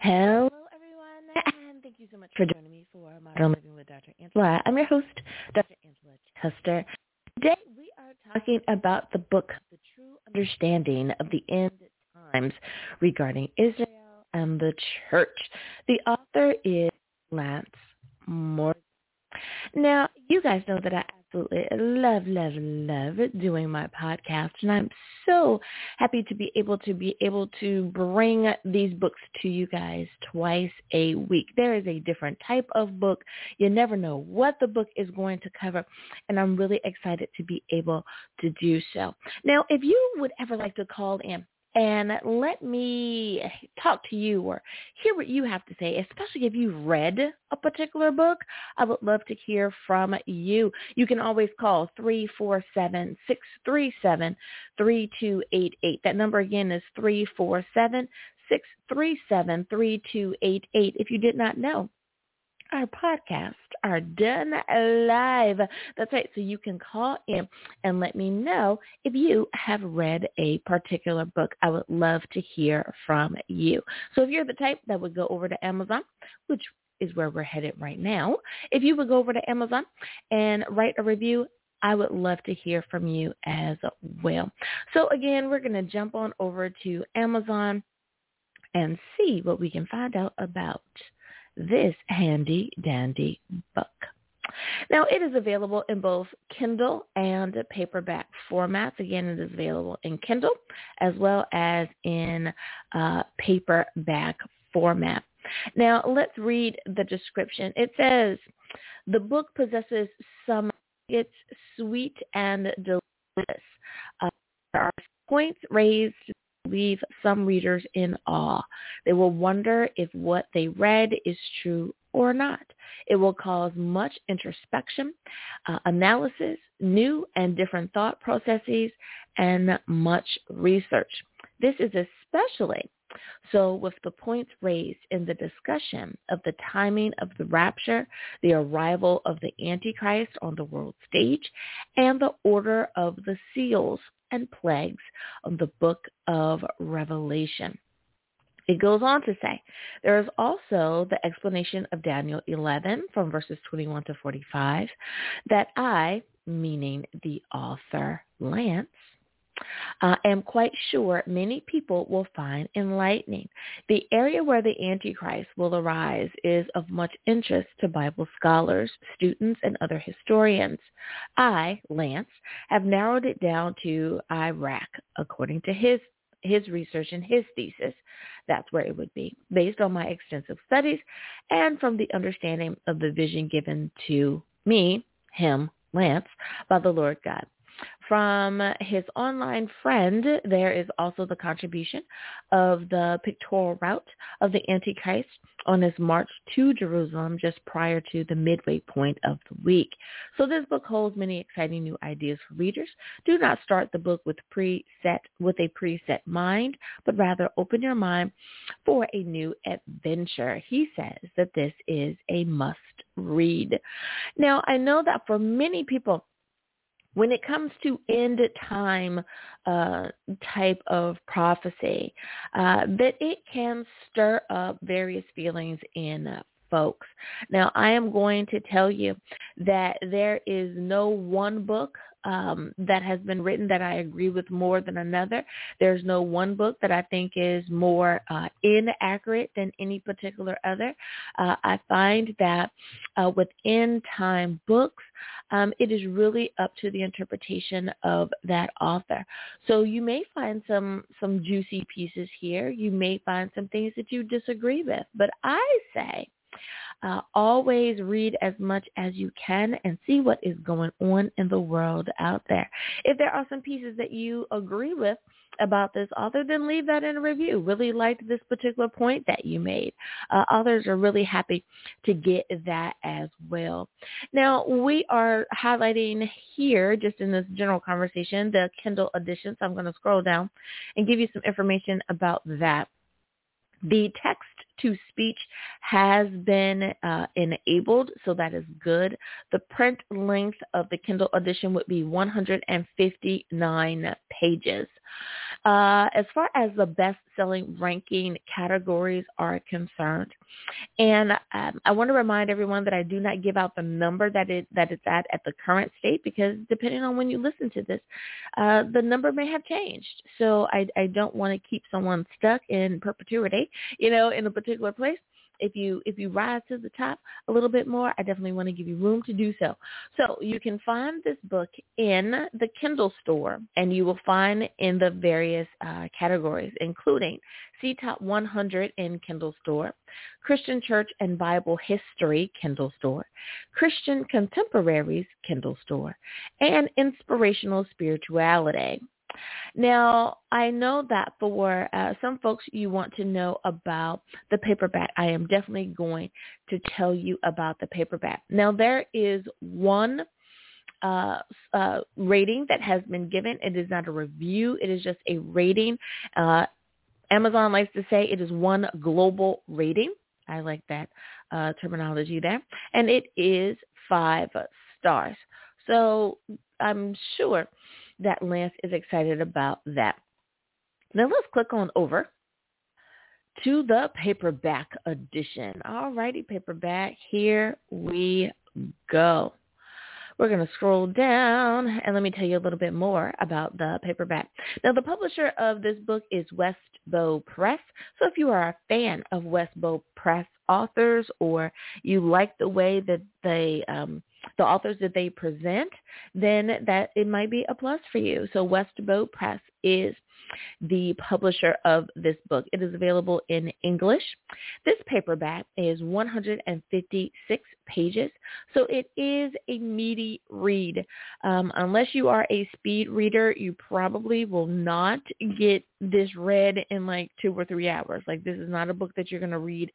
Hello, everyone, and thank you so much for joining me for Modern Living with Dr. Angela. I'm your host, Dr. Angela Chester. Today, we are talking about the book, The True Understanding of the End Times regarding Israel and the Church. The author is Lance Morgan. Now, you guys know that I love, love, love doing my podcast. And I'm so happy to be able to be able to bring these books to you guys twice a week. There is a different type of book. You never know what the book is going to cover. And I'm really excited to be able to do so. Now, if you would ever like to call in, and let me talk to you or hear what you have to say, especially if you've read a particular book. I would love to hear from you. You can always call 347-637-3288. That number again is 347 637 3288. If you did not know, our podcasts are done live. That's right. So you can call in and let me know if you have read a particular book. I would love to hear from you. So if you're the type that would go over to Amazon, which is where we're headed right now, if you would go over to Amazon and write a review, I would love to hear from you as well. So again, we're going to jump on over to Amazon and see what we can find out about this handy dandy book. Now, it is available in both Kindle and paperback formats. Again, it is available in Kindle as well as in uh, paperback format. Now, let's read the description. It says, the book possesses some, it's sweet and delicious. Uh, there are points raised leave some readers in awe. They will wonder if what they read is true or not. It will cause much introspection, uh, analysis, new and different thought processes, and much research. This is especially so with the points raised in the discussion of the timing of the rapture, the arrival of the Antichrist on the world stage, and the order of the seals and plagues of the book of Revelation. It goes on to say, there is also the explanation of Daniel 11 from verses 21 to 45 that I, meaning the author Lance, I am quite sure many people will find enlightening. The area where the Antichrist will arise is of much interest to Bible scholars, students, and other historians. I, Lance, have narrowed it down to Iraq, according to his his research and his thesis. That's where it would be, based on my extensive studies and from the understanding of the vision given to me, him, Lance, by the Lord God. From his online friend, there is also the contribution of the pictorial route of the Antichrist on his march to Jerusalem just prior to the midway point of the week. So this book holds many exciting new ideas for readers. Do not start the book with preset with a preset mind, but rather open your mind for a new adventure. He says that this is a must read. Now, I know that for many people when it comes to end time uh, type of prophecy, uh, that it can stir up various feelings in folks. Now, I am going to tell you that there is no one book um, that has been written that I agree with more than another. There's no one book that I think is more uh, inaccurate than any particular other. Uh, I find that uh, with end time books, um, it is really up to the interpretation of that author. So you may find some some juicy pieces here. You may find some things that you disagree with, but I say uh, always read as much as you can and see what is going on in the world out there. If there are some pieces that you agree with about this author, then leave that in a review. Really liked this particular point that you made. Uh, others are really happy to get that as well. Now, we are highlighting here, just in this general conversation, the Kindle edition. So I'm going to scroll down and give you some information about that. The text text-to-speech has been uh, enabled, so that is good. The print length of the Kindle edition would be 159 pages. Uh, as far as the best-selling ranking categories are concerned, and um, I want to remind everyone that I do not give out the number that it that it's at at the current state because depending on when you listen to this, uh, the number may have changed. So I, I don't want to keep someone stuck in perpetuity, you know, in a particular place if you if you rise to the top a little bit more, I definitely want to give you room to do so. So you can find this book in the Kindle store, and you will find in the various uh, categories, including C Top 100 in Kindle store, Christian Church and Bible History Kindle store, Christian Contemporaries Kindle store, and Inspirational Spirituality. Now, I know that for uh, some folks, you want to know about the paperback. I am definitely going to tell you about the paperback. Now, there is one uh, uh, rating that has been given. It is not a review. It is just a rating. Uh, Amazon likes to say it is one global rating. I like that uh, terminology there. And it is five stars. So I'm sure that Lance is excited about that. Now let's click on over to the paperback edition. Alrighty, paperback, here we go. We're going to scroll down and let me tell you a little bit more about the paperback. Now, the publisher of this book is Westbow Press. So if you are a fan of Westbow Press authors or you like the way that they um, the authors that they present, then that it might be a plus for you. So Westbow Press is the publisher of this book. It is available in English. This paperback is 156 pages, so it is a meaty read. Um, unless you are a speed reader, you probably will not get this read in like two or three hours. Like this is not a book that you're going to read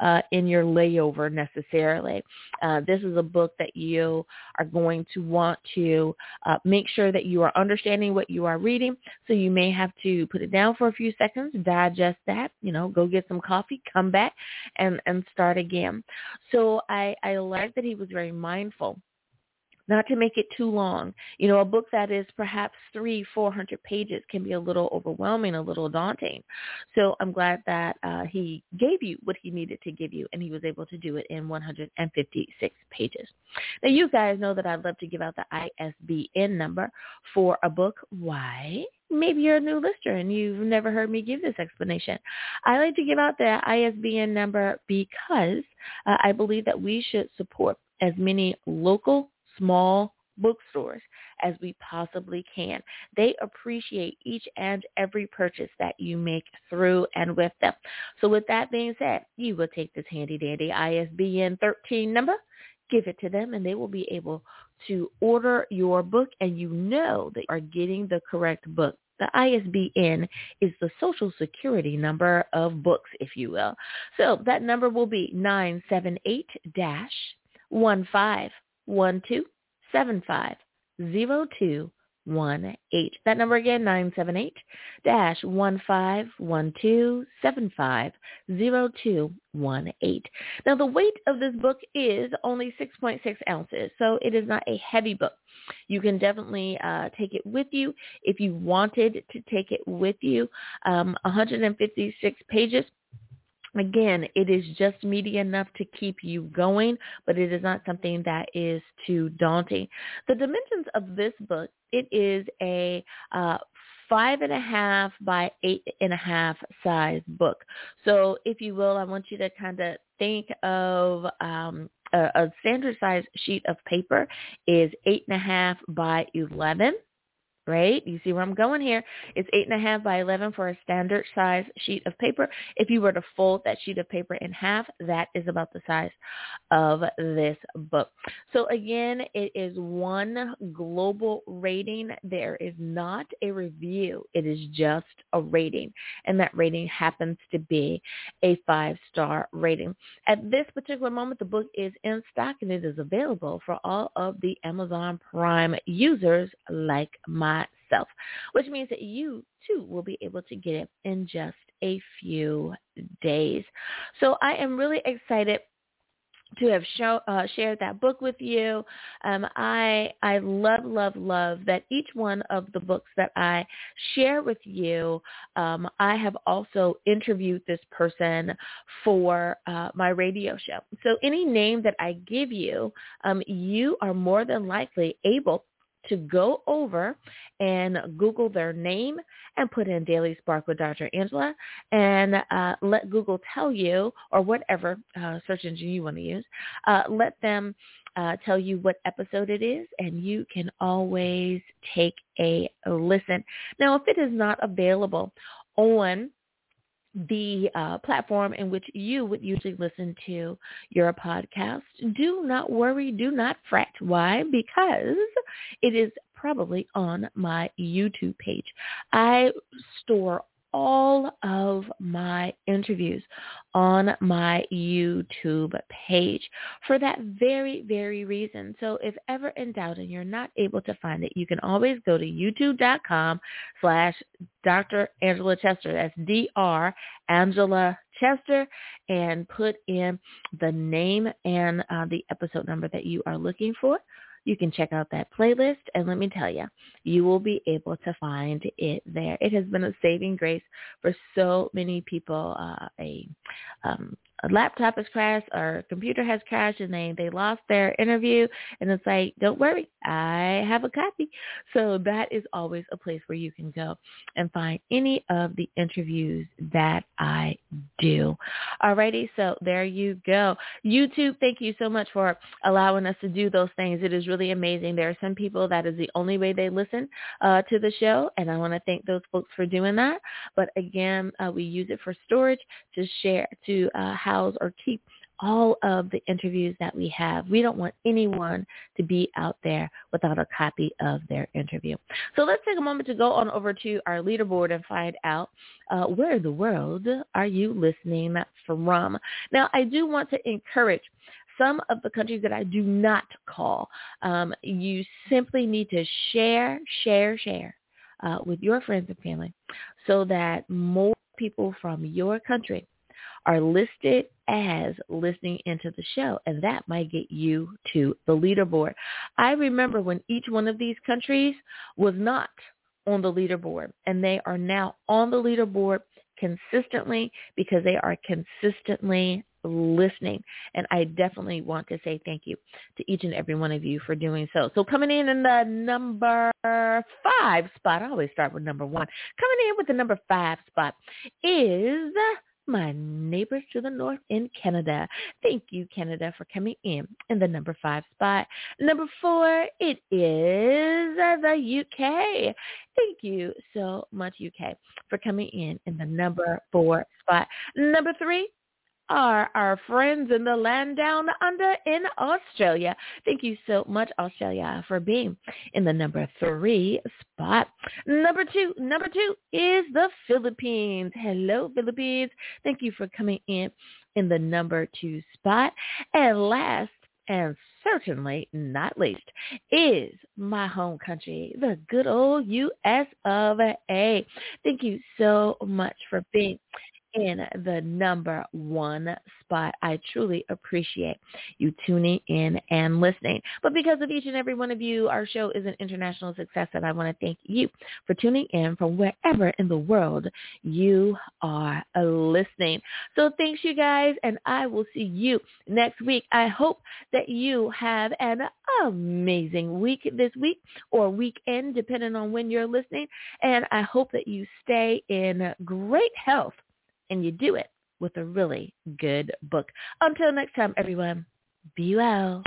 uh, in your layover necessarily. Uh, this is a book that you are going to want to uh, make sure that you are understanding what you are reading. So you may have to put it down for a few seconds, digest that, you know, go get some coffee, come back and, and start again. So I, I like that he was very mindful not to make it too long. You know, a book that is perhaps three, four hundred pages can be a little overwhelming, a little daunting. So I'm glad that uh, he gave you what he needed to give you, and he was able to do it in 156 pages. Now, you guys know that I'd love to give out the ISBN number for a book. Why? Maybe you're a new listener and you've never heard me give this explanation. I like to give out the ISBN number because uh, I believe that we should support as many local small bookstores as we possibly can. They appreciate each and every purchase that you make through and with them. So with that being said, you will take this handy dandy ISBN 13 number, give it to them, and they will be able to order your book and you know that you are getting the correct book. The ISBN is the social security number of books, if you will. So that number will be 978 15 one two seven five zero two one eight. That number again, nine seven eight dash one five one two seven five zero two one eight. Now the weight of this book is only six point six ounces, so it is not a heavy book. You can definitely uh, take it with you if you wanted to take it with you. Um, 156 pages Again, it is just meaty enough to keep you going, but it is not something that is too daunting. The dimensions of this book, it is a uh, five and a half by eight and a half size book. So if you will, I want you to kind of think of um, a, a standard size sheet of paper is eight and a half by 11 right? You see where I'm going here. It's eight and a half by 11 for a standard size sheet of paper. If you were to fold that sheet of paper in half, that is about the size of this book. So again, it is one global rating. There is not a review. It is just a rating. And that rating happens to be a five-star rating. At this particular moment, the book is in stock and it is available for all of the Amazon Prime users like my myself, which means that you too will be able to get it in just a few days. So I am really excited to have show, uh, shared that book with you. Um, I I love love love that each one of the books that I share with you, um, I have also interviewed this person for uh, my radio show. So any name that I give you, um, you are more than likely able to go over and Google their name and put in Daily Spark with Dr. Angela and uh, let Google tell you, or whatever uh, search engine you want to use, uh, let them uh, tell you what episode it is, and you can always take a listen. Now, if it is not available on the uh, platform in which you would usually listen to your podcast, do not worry, do not fret. Why? Because it is probably on my YouTube page. I store all of my interviews on my YouTube page for that very, very reason. So if ever in doubt and you're not able to find it, you can always go to youtube.com slash Dr. Angela Chester. That's D-R Angela Chester and put in the name and uh, the episode number that you are looking for you can check out that playlist. And let me tell you, you will be able to find it there. It has been a saving grace for so many people. Uh, a um, a laptop has crashed or a computer has crashed and they, they lost their interview and it's like, don't worry, I have a copy. So that is always a place where you can go and find any of the interviews that I do. Alrighty, so there you go. YouTube, thank you so much for allowing us to do those things. It is really amazing. There are some people that is the only way they listen uh, to the show and I want to thank those folks for doing that. But again, uh, we use it for storage to share, to uh, house or keep all of the interviews that we have. We don't want anyone to be out there without a copy of their interview. So let's take a moment to go on over to our leaderboard and find out uh, where in the world are you listening from. Now, I do want to encourage some of the countries that I do not call. Um, you simply need to share, share, share uh, with your friends and family so that more people from your country are listed as listening into the show, and that might get you to the leaderboard. I remember when each one of these countries was not on the leaderboard, and they are now on the leaderboard consistently because they are consistently listening. And I definitely want to say thank you to each and every one of you for doing so. So coming in in the number five spot, I always start with number one. Coming in with the number five spot is my neighbors to the north in Canada. Thank you, Canada, for coming in in the number five spot. Number four, it is the UK. Thank you so much, UK, for coming in in the number four spot. Number three, are our friends in the land down under in Australia. Thank you so much, Australia, for being in the number three spot. Number two, number two is the Philippines. Hello, Philippines. Thank you for coming in in the number two spot. And last and certainly not least is my home country, the good old U.S. of A. Thank you so much for being in the number one spot. I truly appreciate you tuning in and listening. But because of each and every one of you, our show is an international success, and I want to thank you for tuning in from wherever in the world you are listening. So thanks, you guys, and I will see you next week. I hope that you have an amazing week this week or weekend, depending on when you're listening. And I hope that you stay in great health and you do it with a really good book. Until next time, everyone, be well.